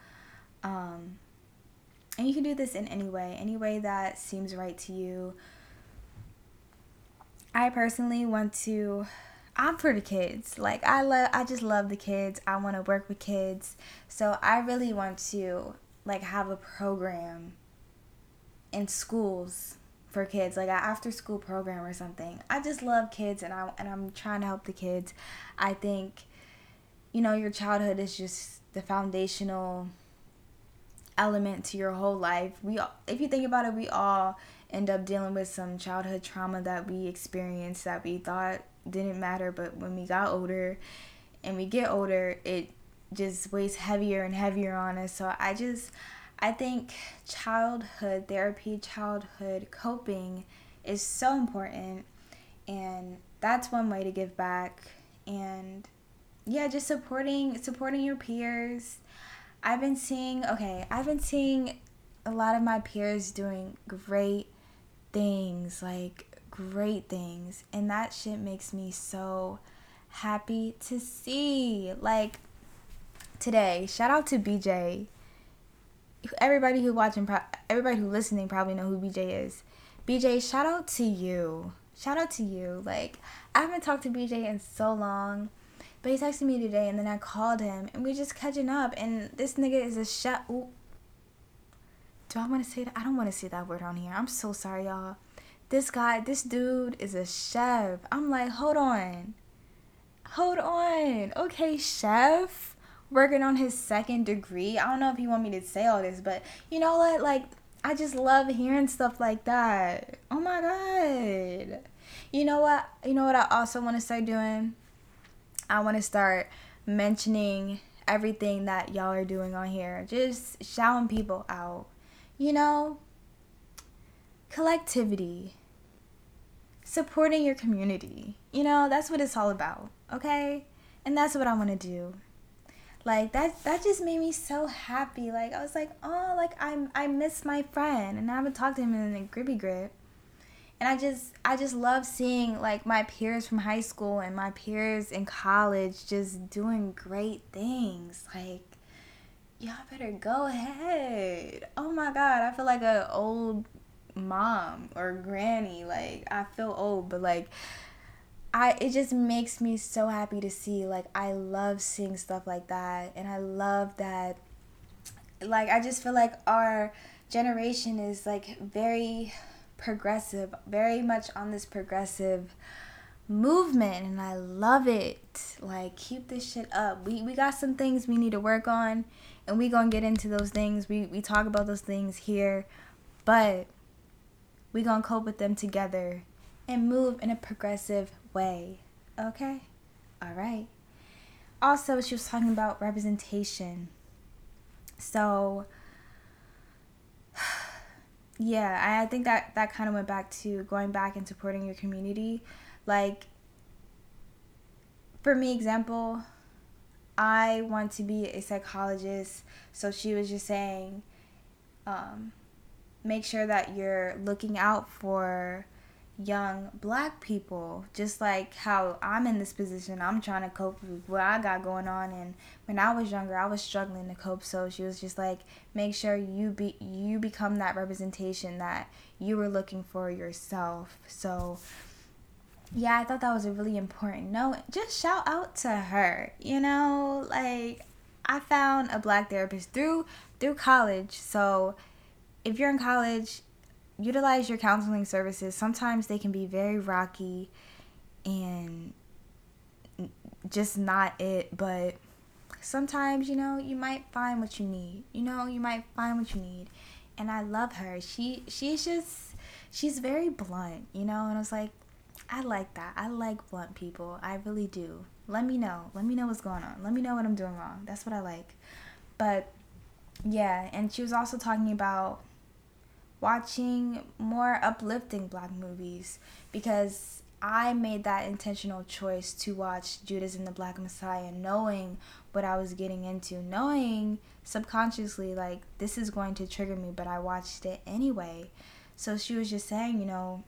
Um, and you can do this in any way, any way that seems right to you. I personally want to I'm for the kids. Like I love I just love the kids. I want to work with kids. So I really want to like have a program in schools for kids, like an after school program or something. I just love kids and I and I'm trying to help the kids. I think you know, your childhood is just the foundational element to your whole life. We if you think about it, we all end up dealing with some childhood trauma that we experienced that we thought didn't matter. But when we got older and we get older, it just weighs heavier and heavier on us. So I just, I think childhood therapy, childhood coping is so important. And that's one way to give back. And yeah, just supporting supporting your peers. I've been seeing, okay, I've been seeing a lot of my peers doing great things, like great things. And that shit makes me so happy to see. Like today, shout out to BJ. Everybody who watching, everybody who listening probably know who BJ is. BJ, shout out to you. Shout out to you. Like I haven't talked to BJ in so long. But he texted me today and then I called him and we just catching up and this nigga is a chef. Ooh. Do I want to say that? I don't want to say that word on here. I'm so sorry, y'all. This guy, this dude is a chef. I'm like, hold on. Hold on. Okay, chef. Working on his second degree. I don't know if you want me to say all this, but you know what? Like, I just love hearing stuff like that. Oh my god. You know what? You know what I also want to start doing? I want to start mentioning everything that y'all are doing on here. Just shouting people out. You know, collectivity, supporting your community. You know, that's what it's all about, okay? And that's what I want to do. Like that that just made me so happy. Like I was like, "Oh, like I I miss my friend." And I haven't talked to him in a grippy grip and I just I just love seeing like my peers from high school and my peers in college just doing great things. Like y'all better go ahead. Oh my god, I feel like an old mom or granny. Like I feel old, but like I it just makes me so happy to see like I love seeing stuff like that and I love that like I just feel like our generation is like very progressive, very much on this progressive movement and I love it. Like keep this shit up. We we got some things we need to work on and we going to get into those things. We we talk about those things here, but we going to cope with them together and move in a progressive way. Okay? All right. Also, she was talking about representation. So yeah, I think that that kind of went back to going back and supporting your community. Like, for me, example, I want to be a psychologist. So she was just saying, um, make sure that you're looking out for young black people just like how i'm in this position i'm trying to cope with what i got going on. And when i was younger i was struggling to cope. So she was just like make sure you be you become that representation that you were looking for yourself. So yeah i thought that was a really important note. Just shout out to her you know? Like i found a black therapist through through college. So if you're in college utilize your counseling services. Sometimes they can be very rocky and just not it, but sometimes, you know, you might find what you need. You know, you might find what you need. And I love her. She she's just she's very blunt, you know, and I was like, I like that. I like blunt people. I really do. Let me know. Let me know what's going on. Let me know what I'm doing wrong. That's what I like. But yeah, and she was also talking about watching more uplifting black movies because I made that intentional choice to watch Judas and the Black Messiah, knowing what I was getting into, knowing subconsciously, like, this is going to trigger me, but I watched it anyway. So she was just saying, you know,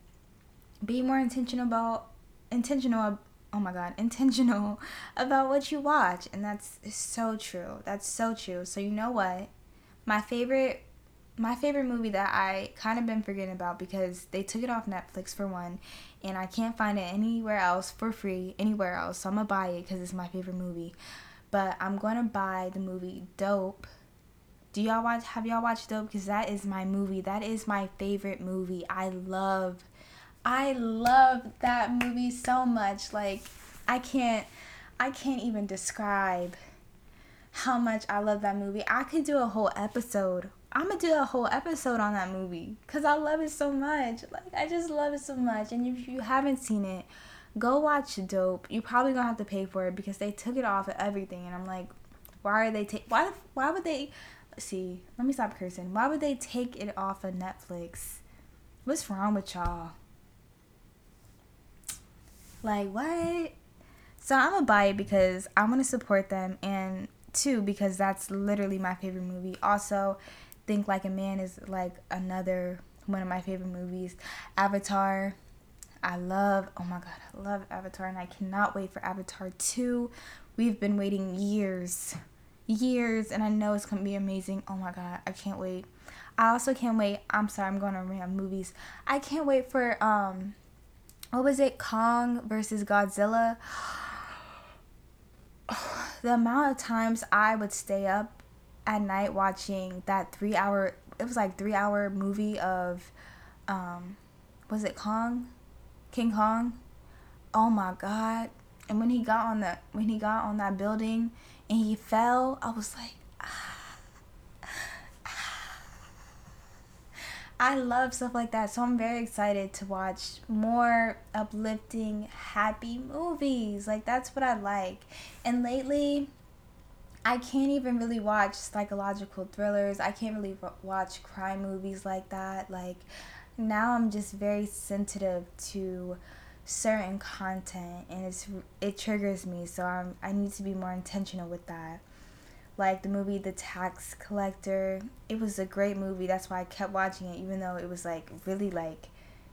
be more intentional about, intentional, oh my God, intentional about what you watch. And that's so true. That's so true. So, you know what? My favorite my favorite movie that I kind of been forgetting about because they took it off Netflix for one, and I can't find it anywhere else for free anywhere else. So I'm gonna buy it because it's my favorite movie. But I'm gonna buy the movie Dope. Do y'all watch? Have y'all watched Dope? Because that is my movie. That is my favorite movie. I love, I love that movie so much. Like I can't, I can't even describe how much I love that movie. I could do a whole episode I'm gonna do a whole episode on that movie because I love it so much. Like I just love it so much. And if you haven't seen it, go watch Dope. You probably gonna have to pay for it because they took it off of everything. And I'm like, why are they take? Why why would they? See, let me stop cursing. Why would they take it off of Netflix? What's wrong with y'all? Like what? So I'm gonna buy it because I want to support them and two because that's literally my favorite movie. Also, Think Like a Man is like another one of my favorite movies. Avatar, I love, oh my god, I love Avatar and I cannot wait for Avatar 2. We've been waiting years, years, and I know it's gonna be amazing. Oh my god, I can't wait. I also can't wait. I'm sorry, I'm going to rant movies. I can't wait for um what was it? Kong versus Godzilla. the amount of times I would stay up at night watching that three hour it was like three hour movie of um was it Kong? King Kong? Oh my god. And when he got on the when he got on that building and he fell, I was like I love stuff like that. So I'm very excited to watch more uplifting, happy movies. Like that's what I like. And lately, I can't even really watch psychological thrillers. I can't really watch crime movies like that. Like now I'm just very sensitive to certain content and it's it triggers me. So I'm I need to be more intentional with that like the movie The Tax Collector. It was a great movie. That's why I kept watching it, even though it was like really like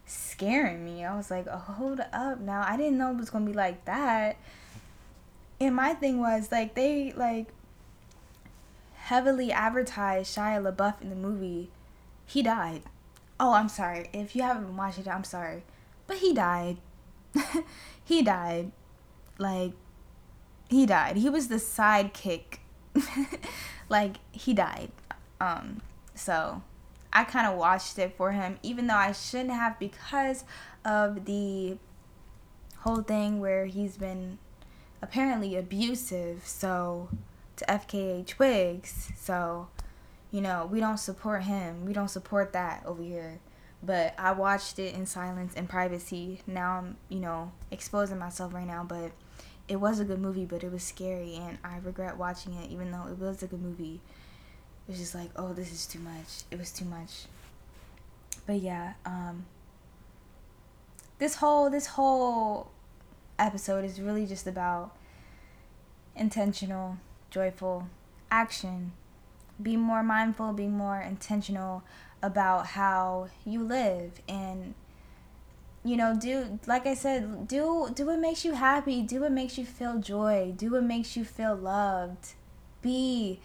scaring me. I was like, oh, hold up now. I didn't know it was gonna be like that. And my thing was like they like heavily advertised Shia LaBeouf in the movie. He died. Oh, I'm sorry. If you haven't watched it, I'm sorry. But he died. he died. Like he died. He was the sidekick like he died. Um, so I kind of watched it for him, even though I shouldn't have because of the whole thing where he's been apparently abusive. So to FKA Twigs. So you know we don't support him. We don't support that over here. But I watched it in silence and privacy. Now I'm you know exposing myself right now, but it was a good movie, but it was scary, and I regret watching it, even though it was a good movie. It was just like, oh, this is too much. It was too much. But yeah, um, this whole this whole episode is really just about intentional, joyful action. Be more mindful, be more intentional about how you live and you know do like i said do do what makes you happy do what makes you feel joy do what makes you feel loved. Be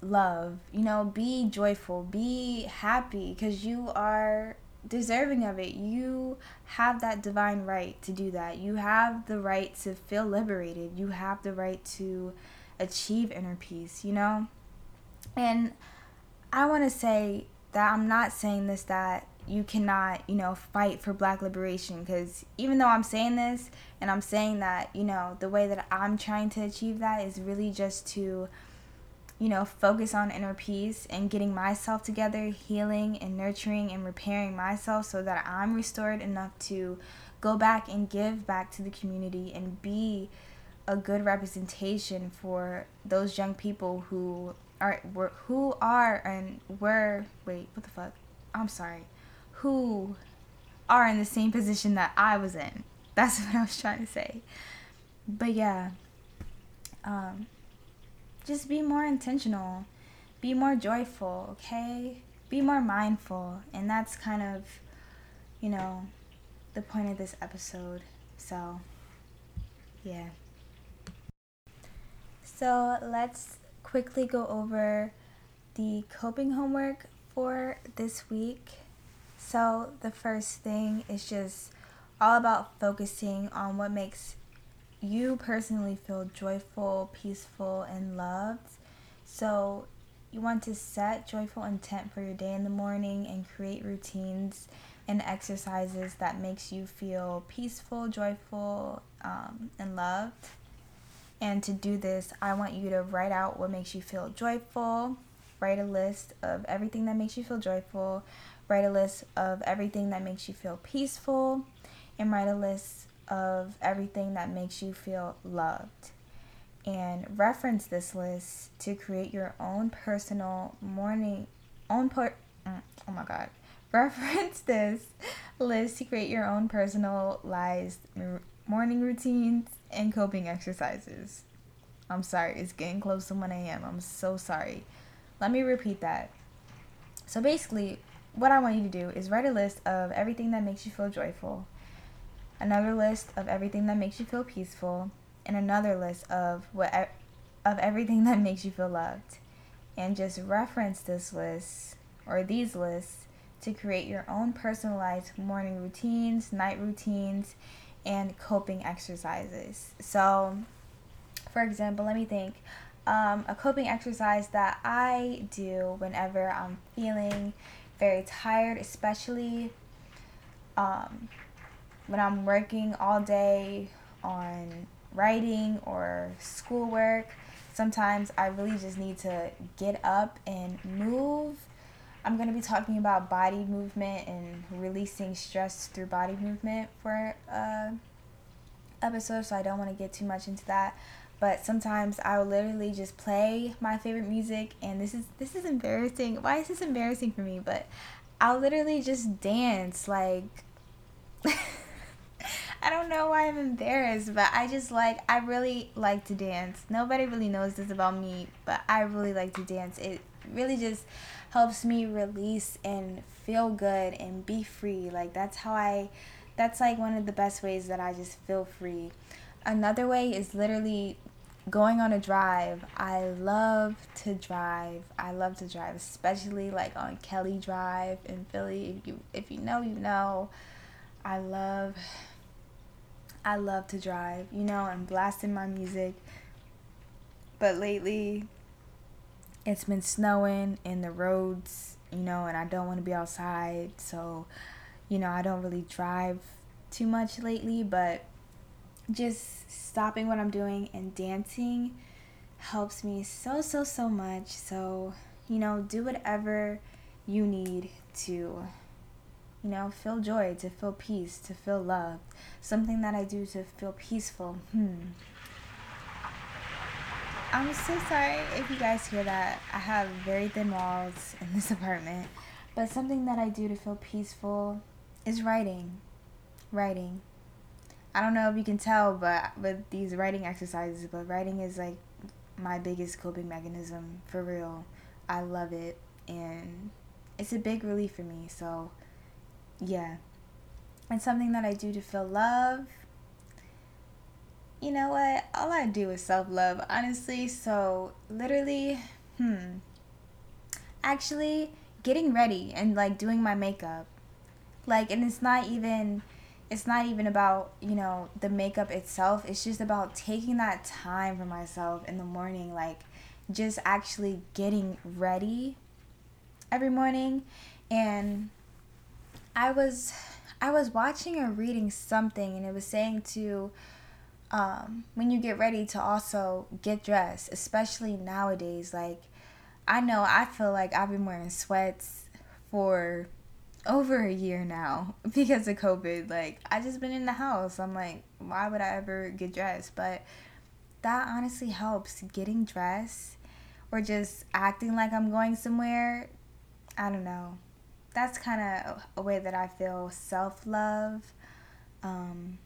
love you know be joyful be happy because you are deserving of it. You have that divine right to do that. You have the right to feel liberated. You have the right to achieve inner peace you know? And i want to say that i'm not saying this that you cannot, you know, fight for black liberation because even though I'm saying this and I'm saying that, you know, the way that I'm trying to achieve that is really just to, you know, focus on inner peace and getting myself together, healing and nurturing and repairing myself so that I'm restored enough to go back and give back to the community and be a good representation for those young people who are were, who are and were wait, what the fuck? I'm sorry who are in the same position that I was in. That's what I was trying to say. But yeah, um, just be more intentional, be more joyful, okay? Be more mindful. And that's kind of, you know, the point of this episode. So, yeah. So, let's quickly go over the coping homework for this week. So, the first thing is just all about focusing on what makes you personally feel joyful, peaceful, and loved. So, you want to set joyful intent for your day in the morning and create routines and exercises that makes you feel peaceful, joyful, um, and loved. And to do this, I want you to write out what makes you feel joyful. Write a list of everything that makes you feel joyful write a list of everything that makes you feel peaceful, and write a list of everything that makes you feel loved. And reference this list to create your own personal morning, own per, mm, oh my god, reference this list to create your own personalized morning routines and coping exercises. I'm sorry. It's getting close to 1 a.m. I'm so sorry. Let me repeat that. So basically, what I want you to do is write a list of everything that makes you feel joyful, another list of everything that makes you feel peaceful, and another list of what of everything that makes you feel loved. And just reference this list or these lists to create your own personalized morning routines, night routines, and coping exercises. So, for example, let me think. Um, a coping exercise that I do whenever I'm feeling very tired, especially um, when I'm working all day on writing or schoolwork. Sometimes I really just need to get up and move. I'm going to be talking about body movement and releasing stress through body movement for uh episode, so I don't want to get too much into that but sometimes I will literally just play my favorite music and this is this is embarrassing. Why is this embarrassing for me? But I'll literally just dance like I don't know why I'm embarrassed, but I just like I really like to dance. Nobody really knows this about me, but I really like to dance. It really just helps me release and feel good and be free. Like that's how I that's like one of the best ways that I just feel free. Another way is literally going on a drive. I love to drive. I love to drive, especially like on Kelly Drive in Philly. If you if you know, you know. I love I love to drive, you know, and blasting my music. But lately it's been snowing in the roads, you know, and I don't want to be outside, so you know, I don't really drive too much lately, but just stopping what I'm doing and dancing helps me so, so, so much. So, you know, do whatever you need to, you know, feel joy, to feel peace, to feel love. Something that I do to feel peaceful. Hmm. I'm so sorry if you guys hear that. I have very thin walls in this apartment. But something that I do to feel peaceful is writing. Writing. I don't know if you can tell, but with these writing exercises, but writing is like my biggest coping mechanism for real. I love it and it's a big relief for me. So, yeah. It's something that I do to feel love. You know what? All I do is self love, honestly. So, literally, hmm. Actually, getting ready and like doing my makeup. Like, and it's not even it's not even about you know the makeup itself it's just about taking that time for myself in the morning like just actually getting ready every morning and i was i was watching or reading something and it was saying to um, when you get ready to also get dressed especially nowadays like i know i feel like i've been wearing sweats for over a year now because of COVID. Like, I just been in the house. I'm like, why would I ever get dressed? But that honestly helps getting dressed or just acting like I'm going somewhere. I don't know. That's kind of a way that I feel self love, um,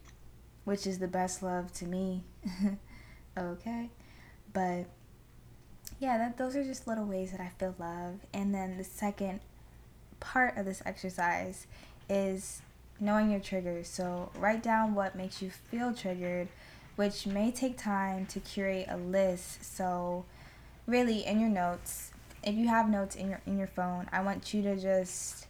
which is the best love to me. okay. But yeah, that, those are just little ways that I feel love. And then the second part of this exercise is knowing your triggers. So write down what makes you feel triggered, which may take time to curate a list. So really in your notes, if you have notes in your in your phone, I want you to just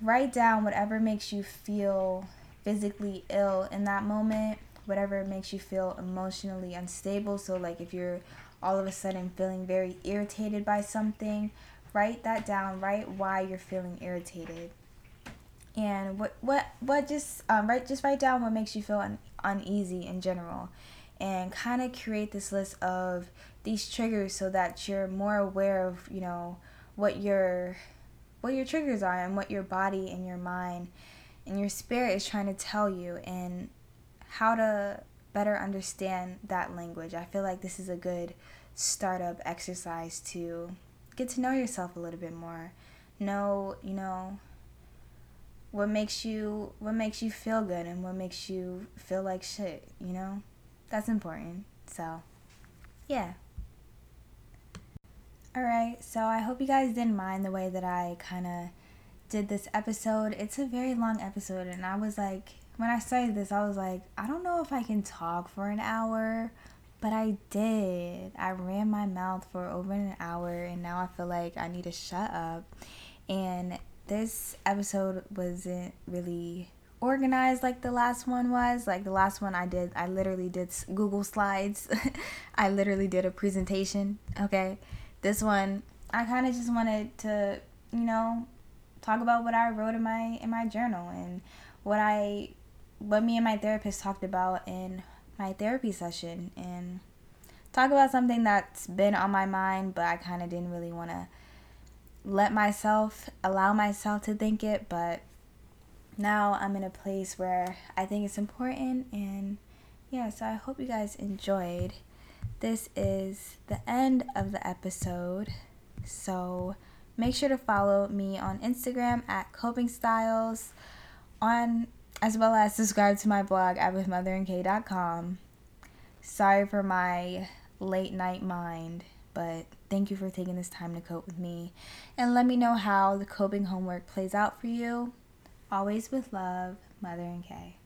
write down whatever makes you feel physically ill in that moment, whatever makes you feel emotionally unstable. So like if you're all of a sudden feeling very irritated by something, write that down. Write why you're feeling irritated. And what what what just um, write just write down what makes you feel un- uneasy in general. And kind of create this list of these triggers so that you're more aware of you know what your what your triggers are and what your body and your mind and your spirit is trying to tell you and how to better understand that language i feel like this is a good startup exercise to get to know yourself a little bit more. Know, you know, what makes you what makes you feel good and what makes you feel like shit, you know? That's important. So, yeah. Alright, so I hope you guys didn't mind the way that I kind of did this episode. It's a very long episode, and I was like, when I started this, I was like, I don't know if I can talk for an hour, but I did. I ran my mouth for over an hour, and now I feel like I need to shut up. And this episode wasn't really organized like the last one was. Like the last one I did, I literally did Google Slides. I literally did a presentation. Okay. This one, I kind of just wanted to, you know, talk about what I wrote in my in my journal and what I what me and my therapist talked about in my therapy session and talk about something that's been on my mind but I kind of didn't really want to let myself allow myself to think it but now I'm in a place where I think it's important and yeah so I hope you guys enjoyed. This is the end of the episode so make sure to follow me on Instagram at coping styles on as well as subscribe to my blog at withmotherandk.com. Sorry for my late night mind, but thank you for taking this time to cope with me and let me know how the coping homework plays out for you. Always with love, Mother and K.